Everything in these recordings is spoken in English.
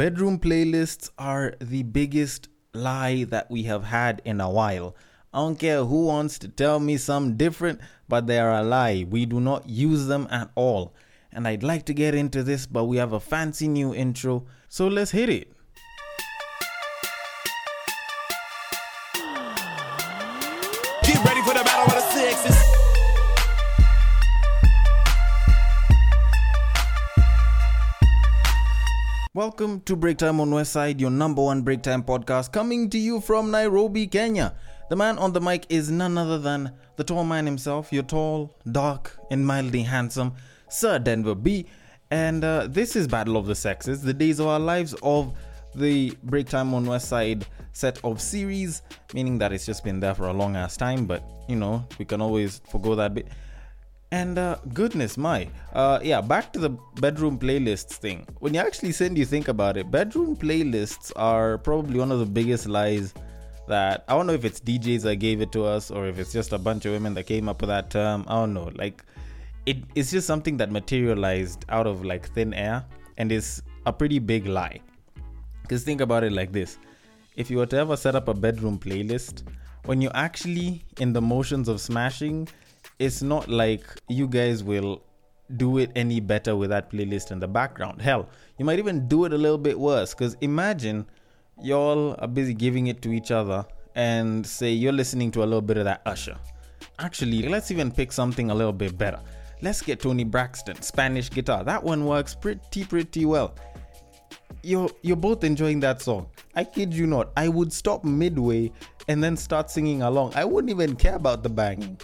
Bedroom playlists are the biggest lie that we have had in a while. I don't care who wants to tell me something different, but they are a lie. We do not use them at all. And I'd like to get into this, but we have a fancy new intro, so let's hit it. Welcome to Break Time on West Side, your number one break time podcast, coming to you from Nairobi, Kenya. The man on the mic is none other than the tall man himself, your tall, dark, and mildly handsome Sir Denver B. And uh, this is Battle of the Sexes, the days of our lives of the Break Time on West Side set of series, meaning that it's just been there for a long ass time, but you know, we can always forgo that bit. And uh, goodness my, uh, yeah, back to the bedroom playlists thing. When you actually sit and you think about it, bedroom playlists are probably one of the biggest lies that I don't know if it's DJs that gave it to us or if it's just a bunch of women that came up with that term. I don't know. Like, it, it's just something that materialized out of like thin air and is a pretty big lie. Because think about it like this if you were to ever set up a bedroom playlist, when you're actually in the motions of smashing, it's not like you guys will do it any better with that playlist in the background. Hell, you might even do it a little bit worse because imagine y'all are busy giving it to each other and say you're listening to a little bit of that Usher. Actually, let's even pick something a little bit better. Let's get Toni Braxton, Spanish guitar. That one works pretty, pretty well you're you're both enjoying that song. I kid you not. I would stop midway and then start singing along. I wouldn't even care about the banging.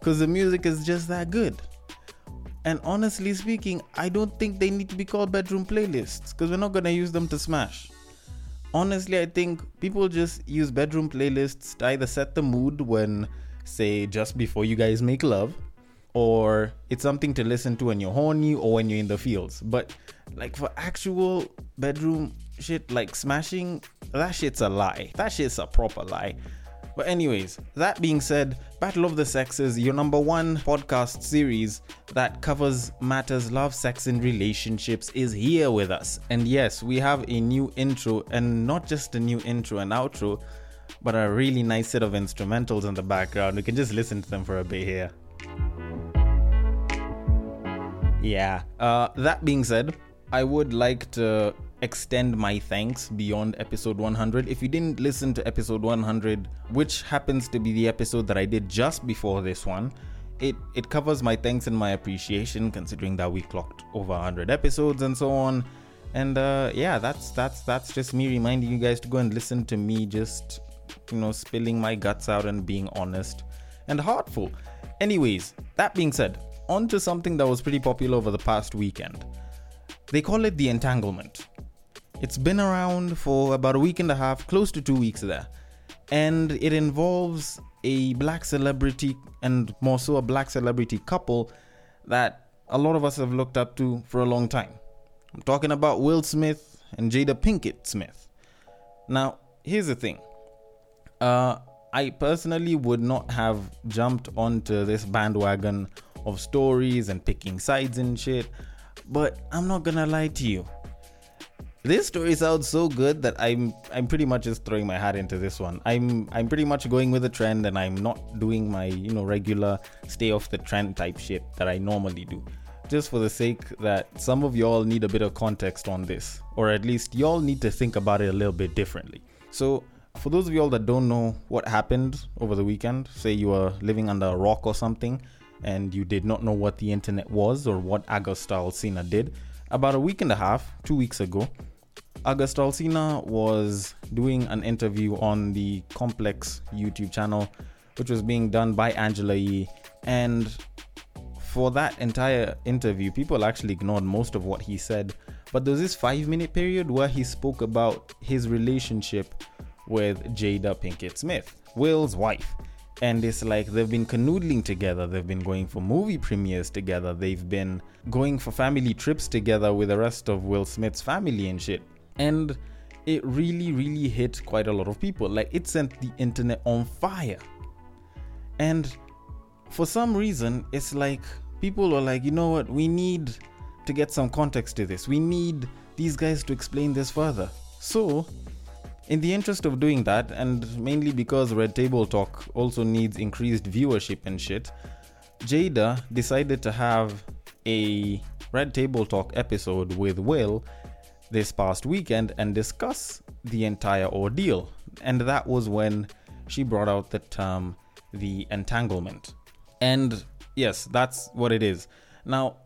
Cause the music is just that good. And honestly speaking, I don't think they need to be called bedroom playlists because we're not gonna use them to smash. Honestly, I think people just use bedroom playlists to either set the mood when, say, just before you guys make love, or it's something to listen to when you're horny or when you're in the fields. But like for actual bedroom shit, like smashing, that shit's a lie. That shit's a proper lie. But anyways, that being said, Battle of the Sexes, your number one podcast series that covers matters love, sex, and relationships, is here with us. And yes, we have a new intro, and not just a new intro and outro, but a really nice set of instrumentals in the background. We can just listen to them for a bit here. Yeah. Uh, that being said, I would like to extend my thanks beyond episode 100. If you didn't listen to episode 100, which happens to be the episode that I did just before this one, it it covers my thanks and my appreciation considering that we clocked over 100 episodes and so on. And uh, yeah, that's that's that's just me reminding you guys to go and listen to me just you know spilling my guts out and being honest and heartful. Anyways, that being said, on to something that was pretty popular over the past weekend. They call it the entanglement. It's been around for about a week and a half, close to two weeks there. And it involves a black celebrity, and more so a black celebrity couple that a lot of us have looked up to for a long time. I'm talking about Will Smith and Jada Pinkett Smith. Now, here's the thing. Uh, I personally would not have jumped onto this bandwagon of stories and picking sides and shit, but I'm not gonna lie to you. This story sounds so good that I'm I'm pretty much just throwing my hat into this one. I'm I'm pretty much going with the trend and I'm not doing my, you know, regular stay off the trend type shit that I normally do. Just for the sake that some of y'all need a bit of context on this, or at least y'all need to think about it a little bit differently. So for those of y'all that don't know what happened over the weekend, say you were living under a rock or something, and you did not know what the internet was or what August Alsina did, about a week and a half, two weeks ago, August Alsina was doing an interview on the Complex YouTube channel, which was being done by Angela Yee. And for that entire interview, people actually ignored most of what he said. But there was this five minute period where he spoke about his relationship with Jada Pinkett Smith, Will's wife and it's like they've been canoodling together. They've been going for movie premieres together. They've been going for family trips together with the rest of will smith's family and shit. And it really really hit quite a lot of people. Like it sent the internet on fire. And for some reason it's like people are like you know what? We need to get some context to this. We need these guys to explain this further. So, in the interest of doing that, and mainly because Red Table Talk also needs increased viewership and shit, Jada decided to have a Red Table Talk episode with Will this past weekend and discuss the entire ordeal. And that was when she brought out the term um, the entanglement. And yes, that's what it is. Now,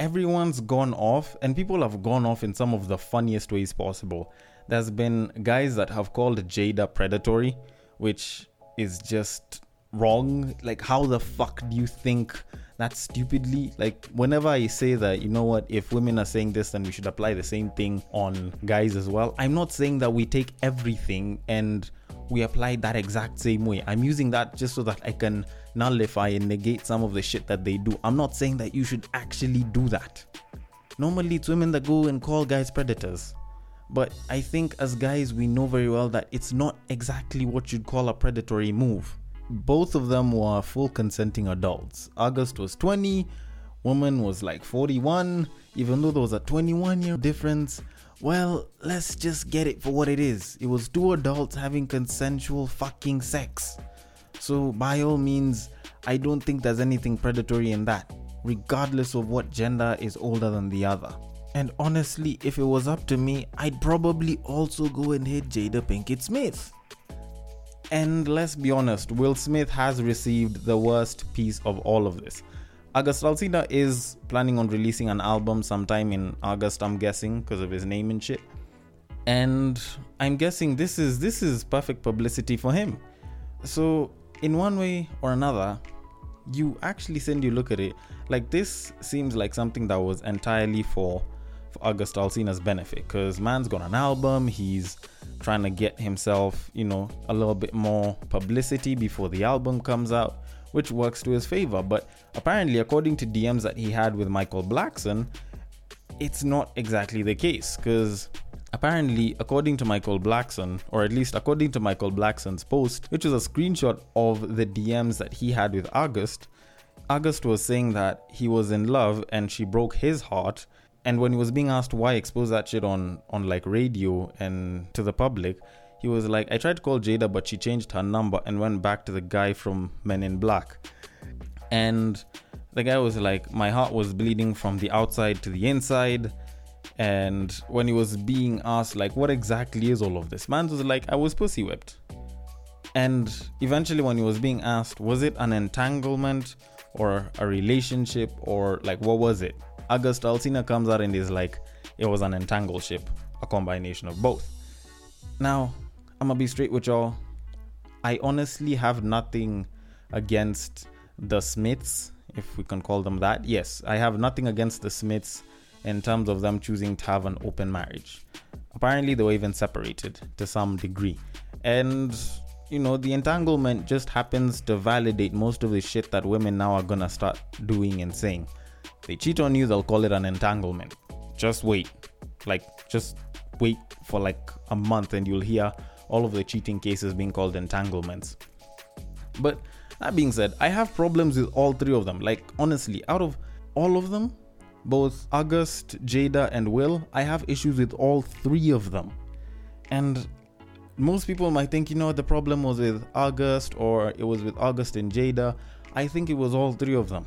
everyone's gone off, and people have gone off in some of the funniest ways possible. There's been guys that have called Jada predatory, which is just wrong. Like, how the fuck do you think that stupidly? Like, whenever I say that, you know what, if women are saying this, then we should apply the same thing on guys as well. I'm not saying that we take everything and we apply that exact same way. I'm using that just so that I can nullify and negate some of the shit that they do. I'm not saying that you should actually do that. Normally, it's women that go and call guys predators. But I think as guys, we know very well that it's not exactly what you'd call a predatory move. Both of them were full consenting adults. August was 20, woman was like 41, even though there was a 21 year difference. Well, let's just get it for what it is. It was two adults having consensual fucking sex. So, by all means, I don't think there's anything predatory in that, regardless of what gender is older than the other. And honestly, if it was up to me, I'd probably also go and hit Jada Pinkett Smith. And let's be honest, Will Smith has received the worst piece of all of this. August Alsina is planning on releasing an album sometime in August, I'm guessing, because of his name and shit. And I'm guessing this is this is perfect publicity for him. So in one way or another, you actually send you look at it, like this seems like something that was entirely for, August Alsina's benefit. Cause man's got an album, he's trying to get himself, you know, a little bit more publicity before the album comes out, which works to his favor. But apparently, according to DMs that he had with Michael Blackson, it's not exactly the case. Cause Apparently, according to Michael Blackson, or at least according to Michael Blackson's post, which was a screenshot of the DMs that he had with August, August was saying that he was in love and she broke his heart. And when he was being asked why expose that shit on on like radio and to the public, he was like, I tried to call Jada, but she changed her number and went back to the guy from Men in Black. And the guy was like, My heart was bleeding from the outside to the inside. And when he was being asked like what exactly is all of this? Man was like i was pussy whipped. And eventually when he was being asked was it an entanglement or a relationship or like what was it august alsina comes out and is like it was an entangleship a combination of both now i'm gonna be straight with y'all i honestly have nothing against the smiths if we can call them that yes i have nothing against the smiths in terms of them choosing to have an open marriage. Apparently, they were even separated to some degree. And, you know, the entanglement just happens to validate most of the shit that women now are gonna start doing and saying. They cheat on you, they'll call it an entanglement. Just wait. Like, just wait for like a month and you'll hear all of the cheating cases being called entanglements. But that being said, I have problems with all three of them. Like, honestly, out of all of them, both August, Jada, and Will, I have issues with all three of them. And most people might think, you know, the problem was with August or it was with August and Jada. I think it was all three of them.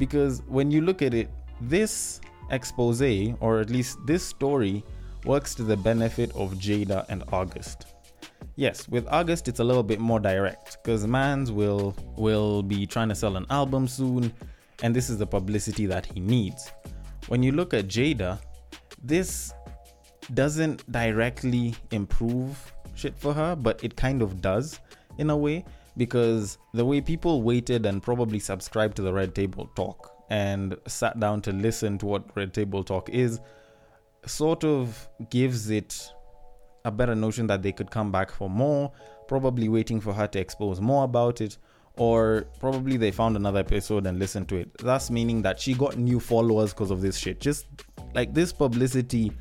Because when you look at it, this expose, or at least this story, works to the benefit of Jada and August. Yes, with August it's a little bit more direct because Mans will will be trying to sell an album soon and this is the publicity that he needs. When you look at Jada, this doesn't directly improve shit for her, but it kind of does in a way because the way people waited and probably subscribed to the Red Table Talk and sat down to listen to what Red Table Talk is sort of gives it a better notion that they could come back for more, probably waiting for her to expose more about it, or probably they found another episode and listened to it. Thus, meaning that she got new followers because of this shit. Just like this publicity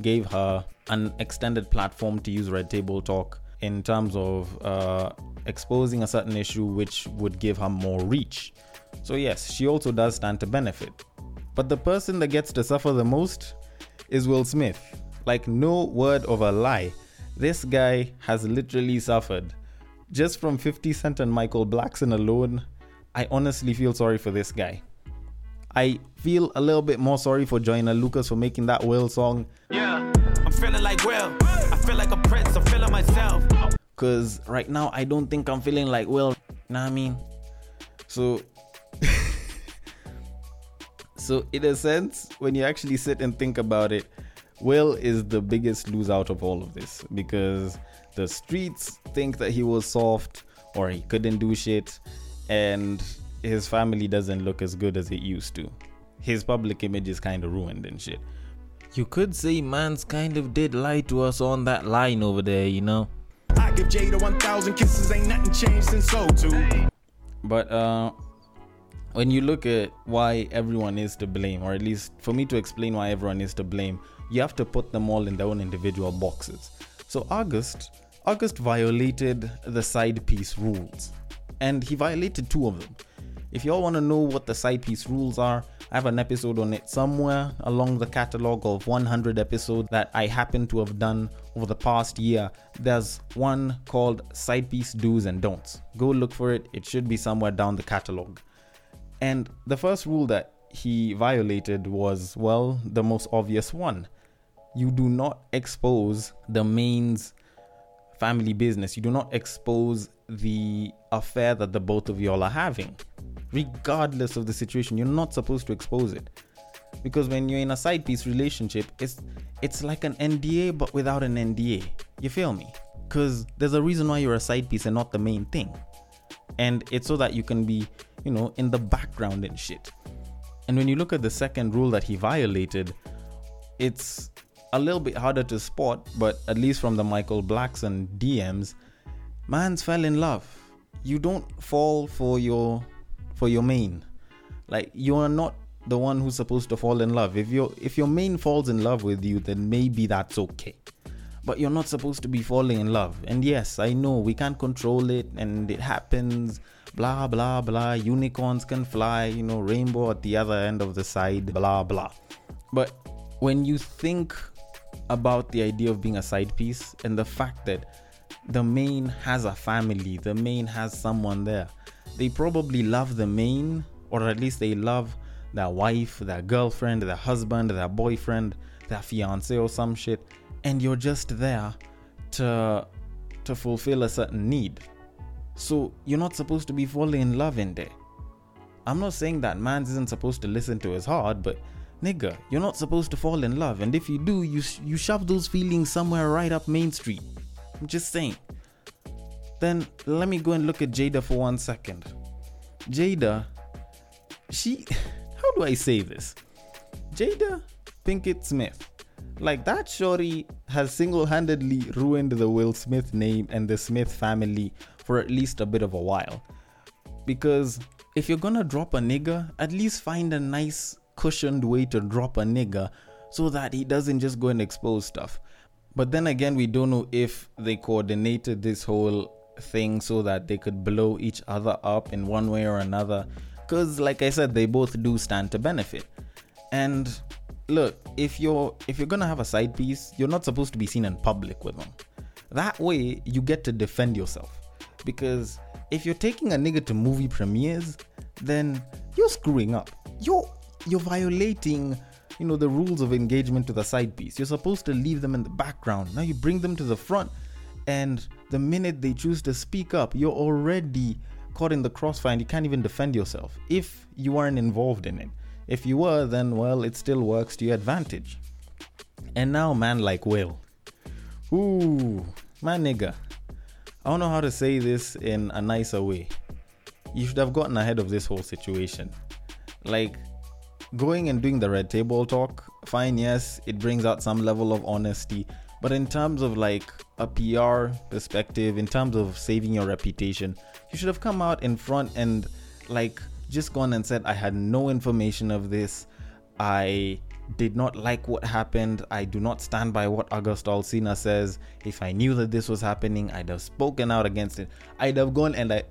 gave her an extended platform to use Red Table Talk in terms of uh, exposing a certain issue, which would give her more reach. So, yes, she also does stand to benefit. But the person that gets to suffer the most is Will Smith. Like, no word of a lie. This guy has literally suffered. Just from 50 Cent and Michael Blackson alone, I honestly feel sorry for this guy. I feel a little bit more sorry for Joyner Lucas for making that Will song. Yeah, I'm feeling like Will. Cause right now I don't think I'm feeling like Will. Know what I mean? So So in a sense, when you actually sit and think about it, Will is the biggest lose out of all of this because the streets think that he was soft or he couldn't do shit and his family doesn't look as good as it used to. His public image is kind of ruined and shit. You could say man's kind of did lie to us on that line over there, you know? Give Jada 1,000 kisses. Ain't nothing changed since so too. But uh, when you look at why everyone is to blame, or at least for me to explain why everyone is to blame, you have to put them all in their own individual boxes. So August, August violated the side piece rules, and he violated two of them. If y'all want to know what the side piece rules are, I have an episode on it somewhere along the catalog of 100 episodes that I happen to have done over the past year. There's one called Side Piece Do's and Don'ts. Go look for it, it should be somewhere down the catalog. And the first rule that he violated was, well, the most obvious one. You do not expose the main's family business. You do not expose the affair that the both of y'all are having. Regardless of the situation, you're not supposed to expose it. Because when you're in a side piece relationship, it's it's like an NDA but without an NDA. You feel me? Cause there's a reason why you're a side piece and not the main thing. And it's so that you can be, you know, in the background and shit. And when you look at the second rule that he violated, it's a little bit harder to spot, but at least from the Michael Blackson DMs, man's fell in love. You don't fall for your for your main. Like you are not the one who's supposed to fall in love. If your if your main falls in love with you, then maybe that's okay. But you're not supposed to be falling in love. And yes, I know we can't control it and it happens. Blah blah blah. Unicorns can fly, you know, rainbow at the other end of the side, blah blah. But when you think about the idea of being a side piece and the fact that the main has a family, the main has someone there. They probably love the main, or at least they love their wife, their girlfriend, their husband, their boyfriend, their fiance, or some shit, and you're just there to to fulfill a certain need. So you're not supposed to be falling in love in there. I'm not saying that man isn't supposed to listen to his heart, but nigga, you're not supposed to fall in love, and if you do, you you shove those feelings somewhere right up Main Street. I'm just saying. Then let me go and look at Jada for one second. Jada, she, how do I say this? Jada Pinkett Smith. Like that shorty has single handedly ruined the Will Smith name and the Smith family for at least a bit of a while. Because if you're gonna drop a nigga, at least find a nice cushioned way to drop a nigga so that he doesn't just go and expose stuff. But then again, we don't know if they coordinated this whole thing so that they could blow each other up in one way or another. Because, like I said, they both do stand to benefit. And look, if you're if you're gonna have a side piece, you're not supposed to be seen in public with them. That way, you get to defend yourself. Because if you're taking a nigga to movie premieres, then you're screwing up. You're you're violating you know the rules of engagement to the side piece you're supposed to leave them in the background now you bring them to the front and the minute they choose to speak up you're already caught in the crossfire and you can't even defend yourself. If you weren't involved in it. If you were then well it still works to your advantage. And now man like will. Ooh my nigga. I don't know how to say this in a nicer way. You should have gotten ahead of this whole situation. Like going and doing the red table talk, fine, yes, it brings out some level of honesty. But in terms of like a PR perspective, in terms of saving your reputation, you should have come out in front and like just gone and said, I had no information of this. I did not like what happened. I do not stand by what August Alsina says. If I knew that this was happening, I'd have spoken out against it. I'd have gone and I,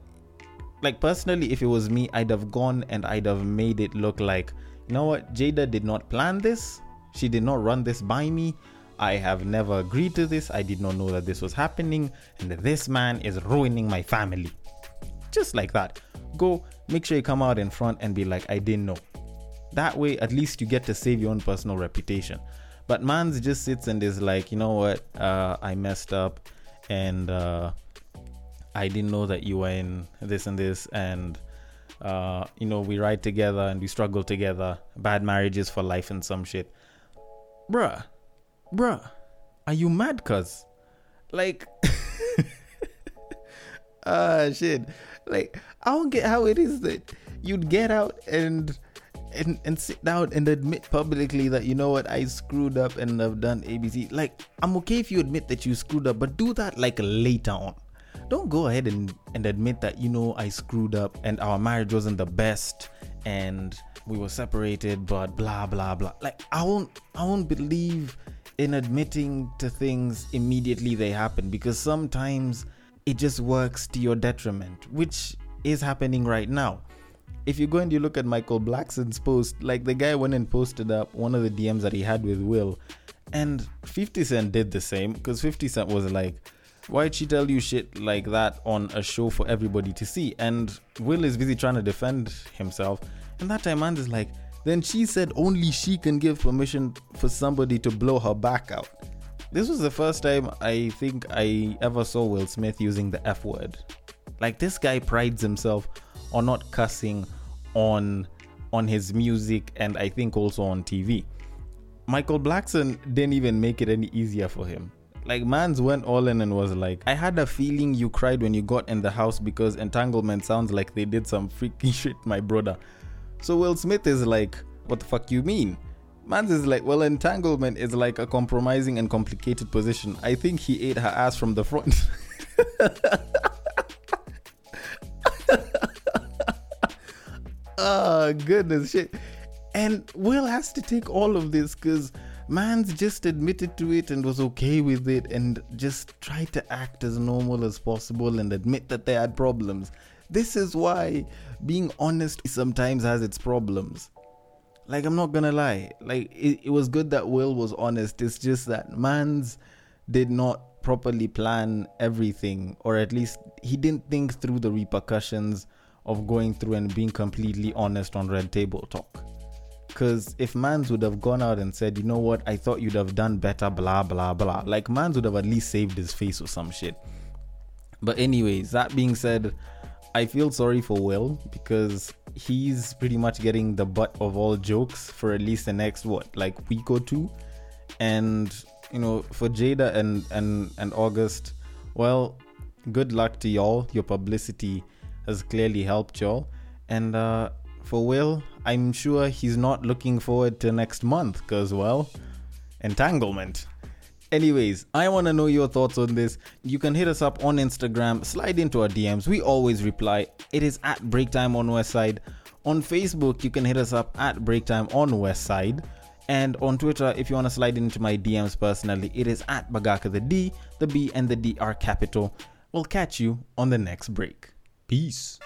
like personally, if it was me, I'd have gone and I'd have made it look like you know what? Jada did not plan this. She did not run this by me. I have never agreed to this. I did not know that this was happening. And this man is ruining my family. Just like that. Go make sure you come out in front and be like, I didn't know. That way, at least you get to save your own personal reputation. But Mans just sits and is like, you know what? Uh, I messed up and uh, I didn't know that you were in this and this. And, uh, you know, we ride together and we struggle together. Bad marriages for life and some shit. Bruh, bruh, are you mad, cuz? Like, ah, shit. Like, I don't get how it is that you'd get out and and and sit down and admit publicly that you know what I screwed up and I've done ABC. Like, I'm okay if you admit that you screwed up, but do that like later on. Don't go ahead and, and admit that you know I screwed up and our marriage wasn't the best and we were separated, but blah blah blah. Like I won't I won't believe in admitting to things immediately they happen because sometimes it just works to your detriment, which is happening right now. If you go and you look at Michael Blackson's post, like the guy went and posted up one of the DMs that he had with Will, and 50 Cent did the same because 50 Cent was like, Why'd she tell you shit like that on a show for everybody to see? And Will is busy trying to defend himself. And that time, is like, Then she said only she can give permission for somebody to blow her back out. This was the first time I think I ever saw Will Smith using the F word. Like this guy prides himself on not cussing on on his music and I think also on TV. Michael Blackson didn't even make it any easier for him. Like Mans went all in and was like, I had a feeling you cried when you got in the house because entanglement sounds like they did some freaky shit, my brother. So Will Smith is like, what the fuck you mean? Mans is like, well, entanglement is like a compromising and complicated position. I think he ate her ass from the front. oh goodness shit. And Will has to take all of this because Mans just admitted to it and was okay with it and just tried to act as normal as possible and admit that they had problems. This is why being honest sometimes has its problems. Like, I'm not gonna lie, like, it, it was good that Will was honest. It's just that Mans did not properly plan everything, or at least he didn't think through the repercussions of going through and being completely honest on Red Table Talk. Because if Mans would have gone out and said, you know what, I thought you'd have done better, blah, blah, blah, like Mans would have at least saved his face or some shit. But, anyways, that being said, I feel sorry for Will because he's pretty much getting the butt of all jokes for at least the next, what, like week or two. And, you know, for Jada and, and, and August, well, good luck to y'all. Your publicity has clearly helped y'all. And uh, for Will, I'm sure he's not looking forward to next month because, well, entanglement. Anyways, I want to know your thoughts on this. You can hit us up on Instagram, slide into our DMs. We always reply. It is at Breaktime on Westside. On Facebook, you can hit us up at Breaktime on Westside. And on Twitter, if you want to slide into my DMs personally, it is at Bagaka. The D, the B, and the D are capital. We'll catch you on the next break. Peace.